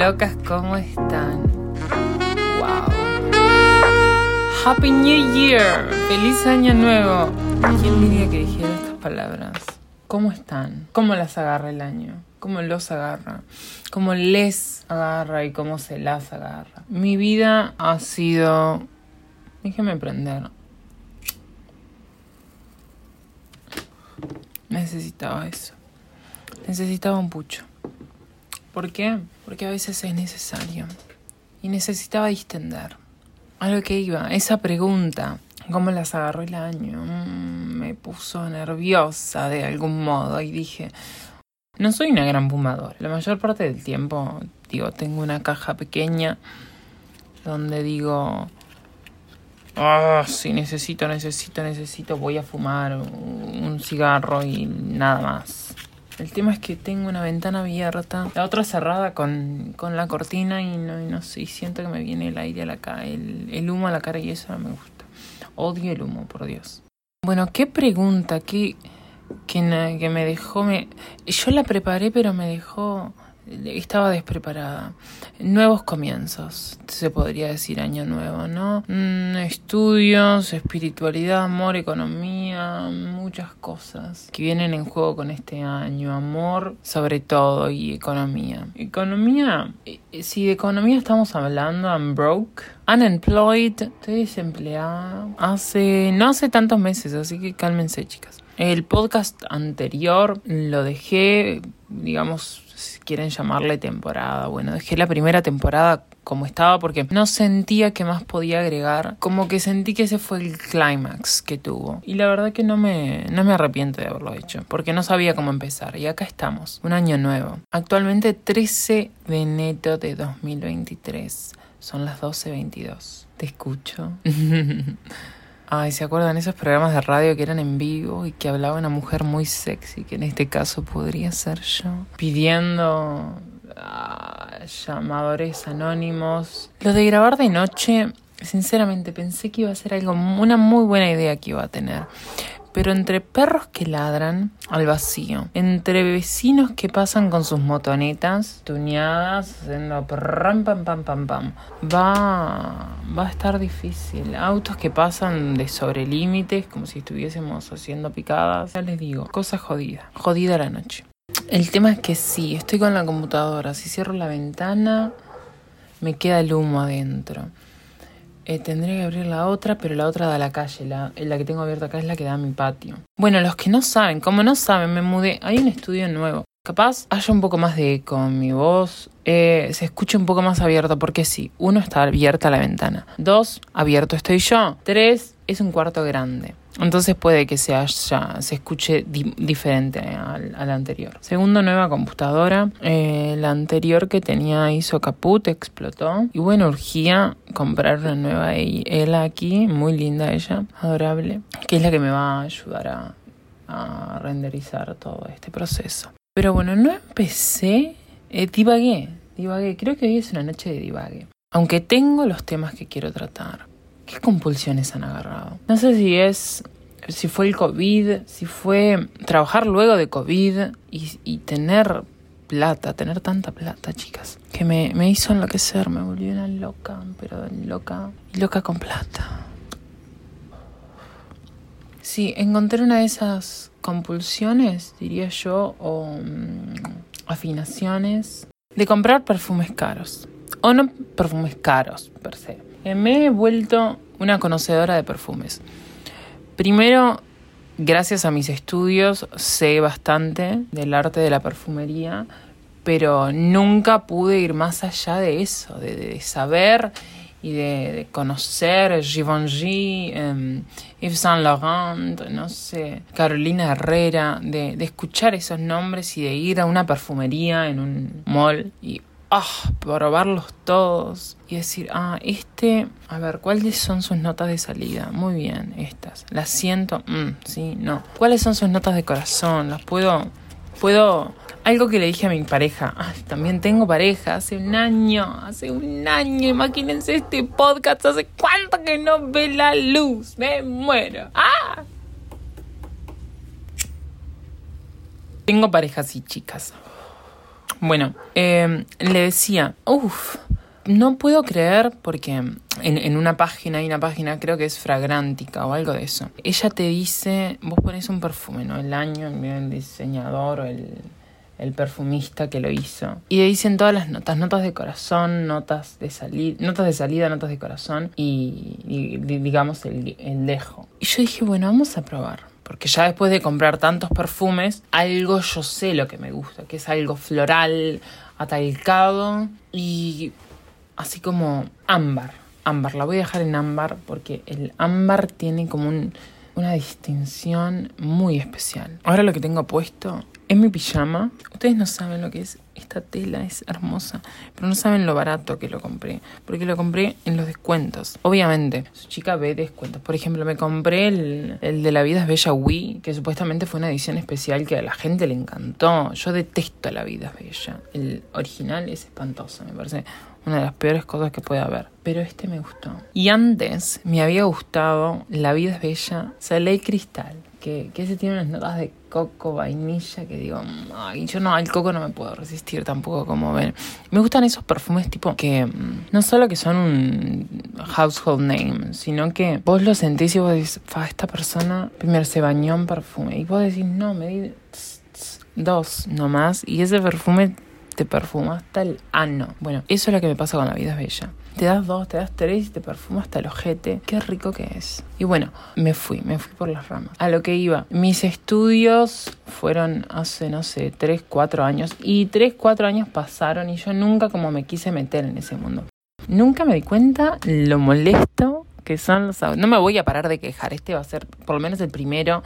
locas, ¿cómo están? Wow. Happy New Year. Feliz año nuevo. ¿Quién diría que dijera estas palabras? ¿Cómo están? ¿Cómo las agarra el año? ¿Cómo los agarra? ¿Cómo les agarra y cómo se las agarra? Mi vida ha sido... Déjeme prender. Necesitaba eso. Necesitaba un pucho. ¿Por qué? Porque a veces es necesario. Y necesitaba distender. A lo que iba, esa pregunta, ¿cómo las agarró el año? Mm, me puso nerviosa de algún modo y dije, no soy una gran fumadora. La mayor parte del tiempo, digo, tengo una caja pequeña donde digo, Ah, sí, necesito, necesito, necesito, voy a fumar un cigarro y nada más. El tema es que tengo una ventana abierta, la otra cerrada con, con la cortina y no, y no sé, siento que me viene el aire a la cara, el, humo a la cara y eso no me gusta. Odio el humo, por Dios. Bueno, qué pregunta, qué, que me dejó, me, yo la preparé pero me dejó estaba despreparada. Nuevos comienzos, se podría decir año nuevo, ¿no? Mm, estudios, espiritualidad, amor, economía, muchas cosas que vienen en juego con este año. Amor sobre todo y economía. Economía, eh, si de economía estamos hablando, I'm broke. Unemployed, estoy desempleada. Hace, no hace tantos meses, así que cálmense chicas. El podcast anterior lo dejé, digamos, quieren llamarle temporada. Bueno, dejé la primera temporada como estaba porque no sentía que más podía agregar. Como que sentí que ese fue el clímax que tuvo. Y la verdad que no me, no me arrepiento de haberlo hecho, porque no sabía cómo empezar. Y acá estamos, un año nuevo. Actualmente 13 de enero de 2023. Son las 12.22. Te escucho. Ay, ¿se acuerdan esos programas de radio que eran en vivo y que hablaba una mujer muy sexy, que en este caso podría ser yo, pidiendo ah, llamadores anónimos? Lo de grabar de noche, sinceramente pensé que iba a ser algo, una muy buena idea que iba a tener pero entre perros que ladran al vacío, entre vecinos que pasan con sus motonetas tuneadas, haciendo pam pam pam pam pam, va, va a estar difícil. Autos que pasan de sobre límites, como si estuviésemos haciendo picadas. Ya les digo, cosa jodida, jodida la noche. El tema es que sí, estoy con la computadora, si cierro la ventana, me queda el humo adentro. Eh, tendré que abrir la otra, pero la otra da a la calle. La, la que tengo abierta acá es la que da a mi patio. Bueno, los que no saben, como no saben, me mudé. Hay un estudio nuevo. Capaz haya un poco más de eco en mi voz, eh, se escuche un poco más abierto, porque sí, uno está abierta la ventana, dos, abierto estoy yo, tres, es un cuarto grande. Entonces puede que se, haya, se escuche diferente al, anterior. Segundo, nueva computadora. Eh, la anterior que tenía hizo caput, explotó. Y bueno, urgía comprar una nueva ella aquí, muy linda ella, adorable, que es la que me va a ayudar a, a renderizar todo este proceso. Pero bueno, no empecé, eh, divagué, divagué. Creo que hoy es una noche de divague. Aunque tengo los temas que quiero tratar. ¿Qué compulsiones han agarrado? No sé si es, si fue el COVID, si fue trabajar luego de COVID y, tener plata, tener tanta plata, chicas, que me, me hizo enloquecer, me volví una loca, pero loca, loca con plata. Sí, encontré una de esas compulsiones, diría yo, o um, afinaciones, de comprar perfumes caros. O no perfumes caros, per se. Eh, me he vuelto una conocedora de perfumes. Primero, gracias a mis estudios, sé bastante del arte de la perfumería, pero nunca pude ir más allá de eso, de, de saber y de, de conocer Givenchy, eh, Yves Saint Laurent, no sé, Carolina Herrera, de, de escuchar esos nombres y de ir a una perfumería en un mall y ah, probarlos todos y decir, ah, este, a ver, ¿cuáles son sus notas de salida? Muy bien, estas. Las siento, mm, sí, no. ¿Cuáles son sus notas de corazón? Las puedo, puedo algo que le dije a mi pareja, también tengo pareja, hace un año, hace un año, imagínense este podcast, hace cuánto que no ve la luz, me muero. ¡Ah! Tengo parejas y chicas. Bueno, eh, le decía, uff, no puedo creer porque en, una página, hay una página, creo que es Fragrantica o algo de eso. Ella te dice, vos pones un perfume, ¿no? El año, el diseñador o el, el perfumista que lo hizo. Y le dicen todas las notas, notas de corazón, notas de salida, notas de salida, notas de corazón y, digamos el, el dejo. Y yo dije, bueno, vamos a probar. Porque ya después de comprar tantos perfumes, algo yo sé lo que me gusta, que es algo floral, atalcado y así como ámbar. Ámbar, la voy a dejar en ámbar porque el ámbar tiene como un, una distinción muy especial. Ahora lo que tengo puesto es mi pijama. Ustedes no saben lo que es esta tela, es hermosa, pero no saben lo barato que lo compré, porque lo compré en los descuentos. Obviamente, su chica ve descuentos. Por ejemplo, me compré el, el de La vida es bella Wii, que supuestamente fue una edición especial que a la gente le encantó. Yo detesto La vida es bella. El original es espantoso, me parece una de las peores cosas que puede haber. Pero este me gustó. Y antes me había gustado La vida es bella, Soleil Cristal, que, que ese tiene unas notas de coco, vainilla, que digo, ay, yo no, al coco no me puedo resistir tampoco, como ven. Me gustan esos perfumes tipo que mm, no solo que son un household name, sino que vos lo sentís y vos decís, fa, esta persona primero se bañó en perfume. Y vos decís, no, me di dos nomás. Y ese perfume te perfuma hasta el ano. Bueno, eso es lo que me pasa con la vida es bella. Te das dos, te das tres y te perfuma hasta el ojete. Qué rico que es. Y bueno, me fui, me fui por las ramas. A lo que iba. Mis estudios fueron hace, no sé, tres, cuatro años. Y tres, cuatro años pasaron y yo nunca como me quise meter en ese mundo. Nunca me di cuenta lo molesto que son los autos. No me voy a parar de quejar. Este va a ser por lo menos el primero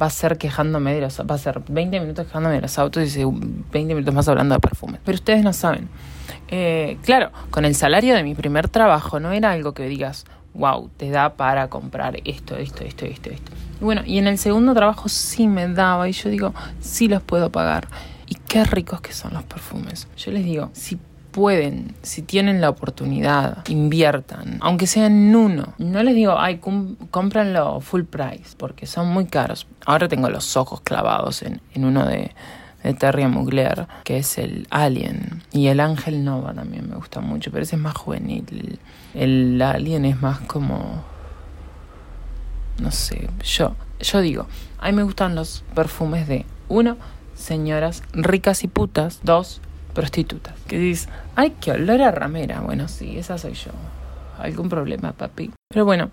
va a ser quejándome de los va a ser 20 minutos quejándome de los autos y 20 minutos más hablando de perfume. Pero ustedes no saben. Eh, claro, con el salario de mi primer trabajo no era algo que digas, wow, te da para comprar esto, esto, esto, esto, esto. Y bueno, y en el segundo trabajo sí me daba y yo digo, sí los puedo pagar. Y qué ricos que son los perfumes. Yo les digo, si pueden, si tienen la oportunidad, inviertan, aunque sean en uno. No les digo, ay, cómpranlo full price, porque son muy caros. Ahora tengo los ojos clavados en, uno de, de Terry Mugler, que es el Alien. Y el Ángel Nova también me gusta mucho, pero ese es más juvenil. El, Alien es más como... No sé, yo, yo digo, a mí me gustan los perfumes de, uno, señoras ricas y putas, dos, prostitutas. Que dices, ay, qué olor a ramera. Bueno, sí, esa soy yo. Algún problema, papi. Pero bueno,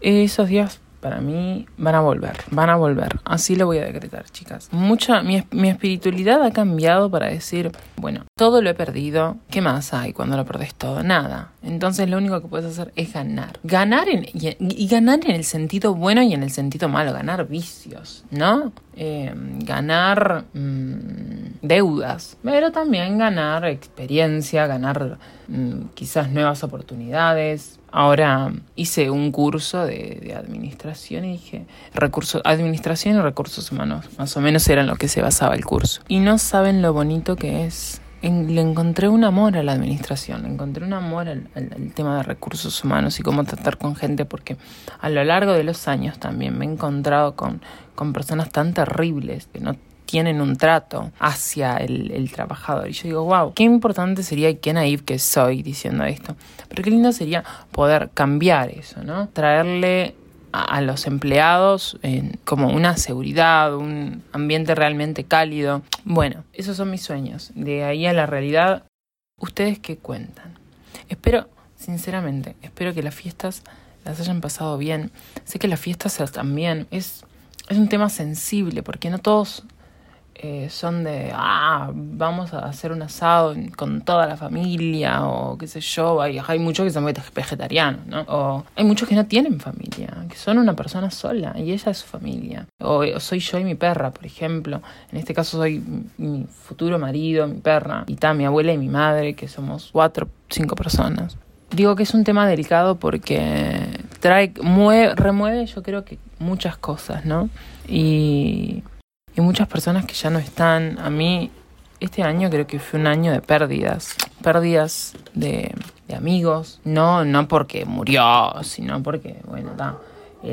esos días para mí van a volver, van a volver. Así lo voy a decretar, chicas. Mucha, mi, mi, espiritualidad ha cambiado para decir, bueno, todo lo he perdido. ¿Qué más hay cuando lo perdés todo? Nada. Entonces lo único que puedes hacer es ganar. Ganar en, y, ganar en el sentido bueno y en el sentido malo. Ganar vicios, ¿no? Eh, ganar mm, deudas, pero también ganar experiencia, ganar mm, quizás nuevas oportunidades, Ahora hice un curso de, administración y dije, recursos, administración y recursos humanos, más o menos eran lo que se basaba el curso. Y no saben lo bonito que es. le encontré un amor a la administración, le encontré un amor al, tema de recursos humanos y cómo tratar con gente, porque a lo largo de los años también me he encontrado con, con personas tan terribles que no tienen un trato hacia el, trabajador. Y yo digo, wow, qué importante sería y qué naive que soy diciendo esto. Pero qué lindo sería poder cambiar eso, ¿no? Traerle a, los empleados como una seguridad, un ambiente realmente cálido. Bueno, esos son mis sueños. De ahí a la realidad, ¿ustedes qué cuentan? Espero, sinceramente, espero que las fiestas las hayan pasado bien. Sé que las fiestas también es, es un tema sensible porque no todos eh, son de, ah, vamos a hacer un asado con toda la familia, o qué sé yo, hay, hay muchos que son vegetarianos, ¿no? O hay muchos que no tienen familia, que son una persona sola y ella es su familia. O, soy yo y mi perra, por ejemplo. En este caso soy mi futuro marido, mi perra, y está mi abuela y mi madre, que somos cuatro, cinco personas. Digo que es un tema delicado porque trae, mueve, remueve yo creo que muchas cosas, ¿no? Y y muchas personas que ya no están. A mí, este año creo que fue un año de pérdidas, pérdidas de, amigos, no, no porque murió, sino porque, bueno, eh,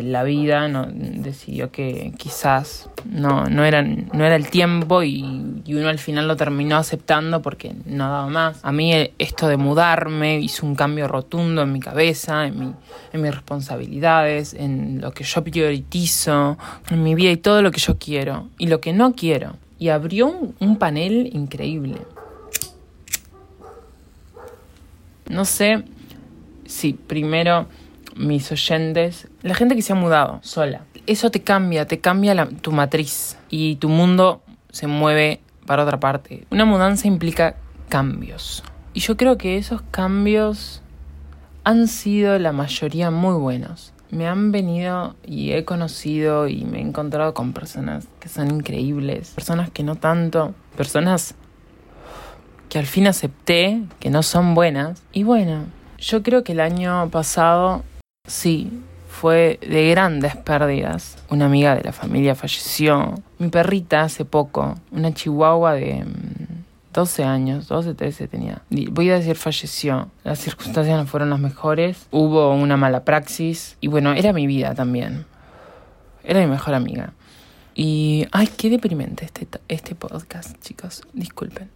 la vida no, decidió que quizás no, no, era, no era el tiempo y, uno al final lo terminó aceptando porque no daba más. A mí esto de mudarme hizo un cambio rotundo en mi cabeza, en, mi, en mis responsabilidades, en lo que yo prioritizo, en mi vida y todo lo que yo quiero y lo que no quiero. Y abrió un, un panel increíble. No sé si primero mis oyentes, la gente que se ha mudado sola. Eso te cambia, te cambia tu matriz y tu mundo se mueve para otra parte. Una mudanza implica cambios. Y yo creo que esos cambios han sido la mayoría muy buenos. Me han venido y he conocido y me he encontrado con personas que son increíbles, personas que no tanto, personas que al fin acepté que no son buenas. Y bueno, yo creo que el año pasado Sí, fue de grandes pérdidas. Una amiga de la familia falleció. Mi perrita hace poco, una chihuahua de 12 mm, años, 12, 13 tenía. Voy a decir falleció. Las circunstancias no fueron las mejores. Hubo una mala praxis. Y bueno, era mi vida también. Era mi mejor amiga. Y, ay, qué deprimente este, este podcast, chicos. Disculpen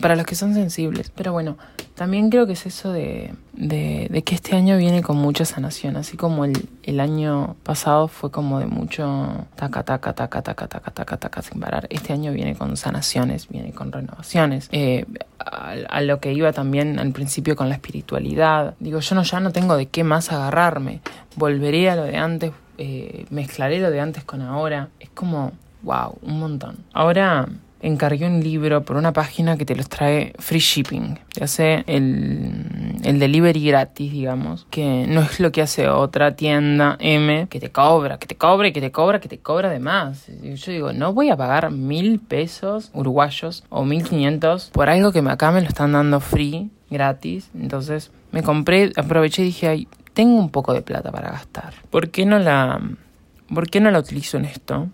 para los que son sensibles. Pero bueno, también creo que es eso de, de, que este año viene con mucha sanación, así como el, el, año pasado fue como de mucho taca, taca, taca, taca, taca, taca, taca, sin parar. Este año viene con sanaciones, viene con renovaciones. Eh, a, lo que iba también al principio con la espiritualidad. Digo, yo no, ya no tengo de qué más agarrarme. Volveré a lo de antes, eh, mezclaré lo de antes con ahora. Es como, wow, un montón. Ahora encargué un libro por una página que te los trae free shipping. Te hace el, el delivery gratis, digamos. Que no es lo que hace otra tienda M que te cobra, que te cobra y que te cobra, que te cobra de más. Yo digo, no voy a pagar mil pesos uruguayos o mil quinientos por algo que acá me lo están dando free, gratis. Entonces me compré, aproveché y dije, ay, tengo un poco de plata para gastar. ¿Por qué no la, por qué no la utilizo en esto?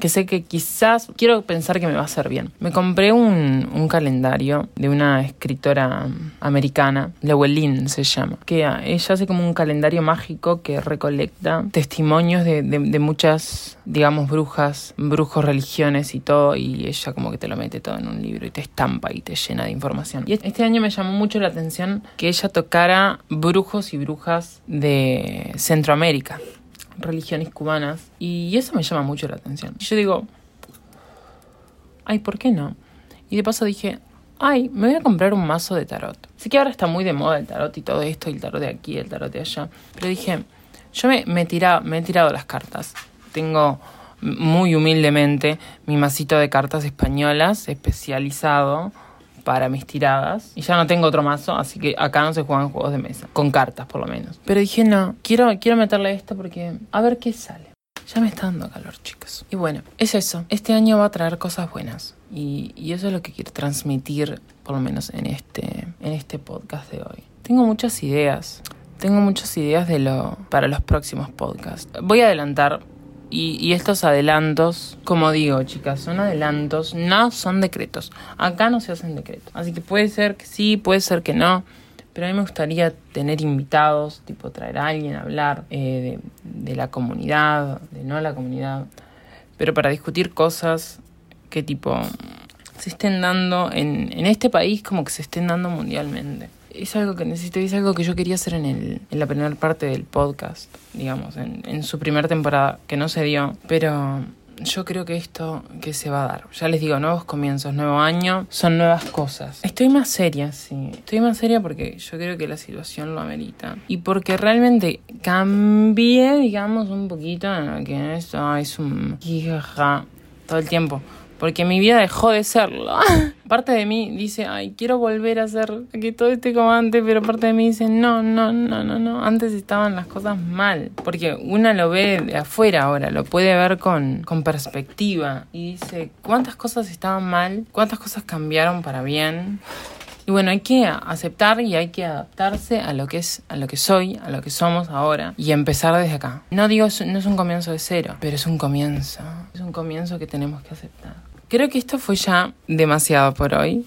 Que sé que quizás quiero pensar que me va a hacer bien. Me compré un, un calendario de una escritora americana, Llewellyn se llama, que ella hace como un calendario mágico que recolecta testimonios de, de, muchas, digamos, brujas, brujos, religiones y todo, y ella como que te lo mete todo en un libro y te estampa y te llena de información. Y este año me llamó mucho la atención que ella tocara brujos y brujas de Centroamérica religiones cubanas y eso me llama mucho la atención. Y yo digo, ay, ¿por qué no? Y de paso dije, ay, me voy a comprar un mazo de tarot. Sé que ahora está muy de moda el tarot y todo esto, el tarot de aquí, el tarot de allá, pero dije, yo me, me, me he tirado las cartas. Tengo muy humildemente mi masito de cartas españolas especializado para mis tiradas. Y ya no tengo otro mazo, así que acá no se juegan juegos de mesa. Con cartas, por lo menos. Pero dije, no, quiero, quiero meterle esto porque a ver qué sale. Ya me está dando calor, chicos. Y bueno, es eso. Este año va a traer cosas buenas. Y, y eso es lo que quiero transmitir, por lo menos en este, en este podcast de hoy. Tengo muchas ideas. Tengo muchas ideas de lo para los próximos podcasts. Voy a adelantar y, estos adelantos, como digo, chicas, son adelantos, no son decretos. Acá no se hacen decretos. Así que puede ser que sí, puede ser que no. Pero a mí me gustaría tener invitados, tipo traer a alguien a hablar eh, de, la comunidad, de no la comunidad, pero para discutir cosas que tipo se estén dando en, en este país como que se estén dando mundialmente es algo que necesito y es algo que yo quería hacer en, el, en la primera parte del podcast, digamos, en, en su primera temporada, que no se dio, pero yo creo que esto que se va a dar. Ya les digo, nuevos comienzos, nuevo año, son nuevas cosas. Estoy más seria, sí. Estoy más seria porque yo creo que la situación lo amerita. Y porque realmente cambié, digamos, un poquito en lo que esto es un... todo el tiempo porque mi vida dejó de serlo. parte de mí dice, ay, quiero volver a ser que todo esté como antes, pero parte de mí dice, no, no, no, no, no, antes estaban las cosas mal. Porque una lo ve de afuera ahora, lo puede ver con, con perspectiva y dice, ¿cuántas cosas estaban mal? ¿Cuántas cosas cambiaron para bien? Y bueno, hay que aceptar y hay que adaptarse a lo que es, a lo que soy, a lo que somos ahora y empezar desde acá. No digo, no es un comienzo de cero, pero es un comienzo. Es un comienzo que tenemos que aceptar. Creo que esto fue ya demasiado por hoy,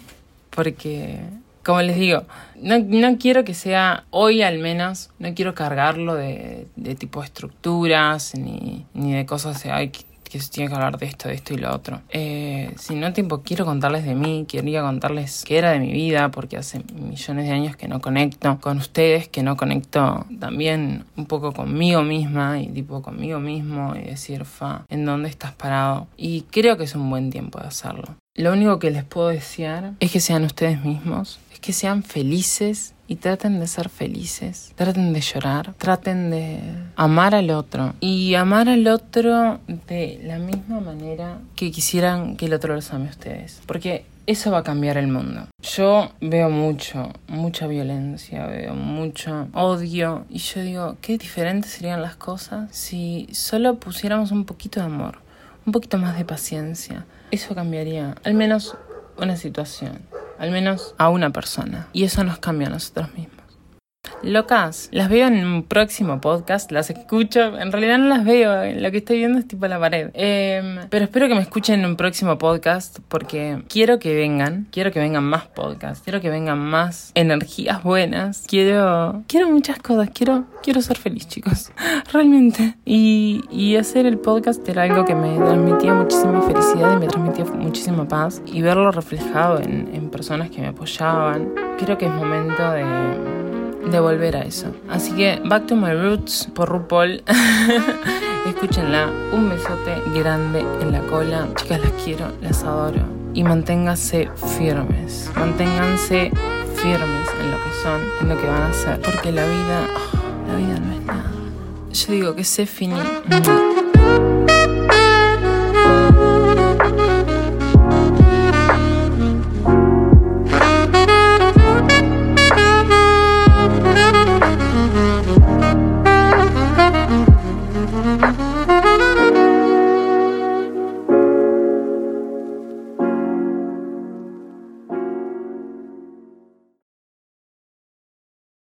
porque como les digo, no, no, quiero que sea, hoy al menos, no quiero cargarlo de, de tipo estructuras ni, ni de cosas de, ay, que tiene que hablar de esto, de esto y lo otro. Eh, si no, tiempo, quiero contarles de mí, quería contarles qué era de mi vida, porque hace millones de años que no conecto con ustedes, que no conecto también un poco conmigo misma y tipo conmigo mismo y decir, fa, ¿en dónde estás parado? Y creo que es un buen tiempo de hacerlo. Lo único que les puedo desear es que sean ustedes mismos, que sean felices y traten de ser felices, traten de llorar, traten de amar al otro. Y amar al otro de la misma manera que quisieran que el otro los ame a ustedes, porque eso va a cambiar el mundo. Yo veo mucho, mucha violencia, veo mucho odio. Y yo digo, qué diferentes serían las cosas si solo pusiéramos un poquito de amor, un poquito más de paciencia. Eso cambiaría al menos una situación al menos a una persona. Y eso nos cambia a nosotros mismos. Locas, las veo en un próximo podcast, las escucho, en realidad no las veo, lo que estoy viendo es tipo la pared. Em, pero espero que me escuchen en un próximo podcast porque quiero que vengan, quiero que vengan más podcasts, quiero que vengan más energías buenas, quiero, quiero muchas cosas, quiero, quiero ser feliz chicos, realmente. Y, y hacer el podcast era algo que me transmitía muchísima felicidad y me transmitía muchísima paz y verlo reflejado en, en personas que me apoyaban. Creo que es momento de de volver a eso. Así que Back to My Roots por RuPaul. Escúchenla. Un besote grande en la cola. Chicas, las quiero, las adoro. Y manténganse firmes. Manténganse firmes en lo que son, en lo que van a hacer. Porque la vida, oh, la vida no es nada. Yo digo que se finí.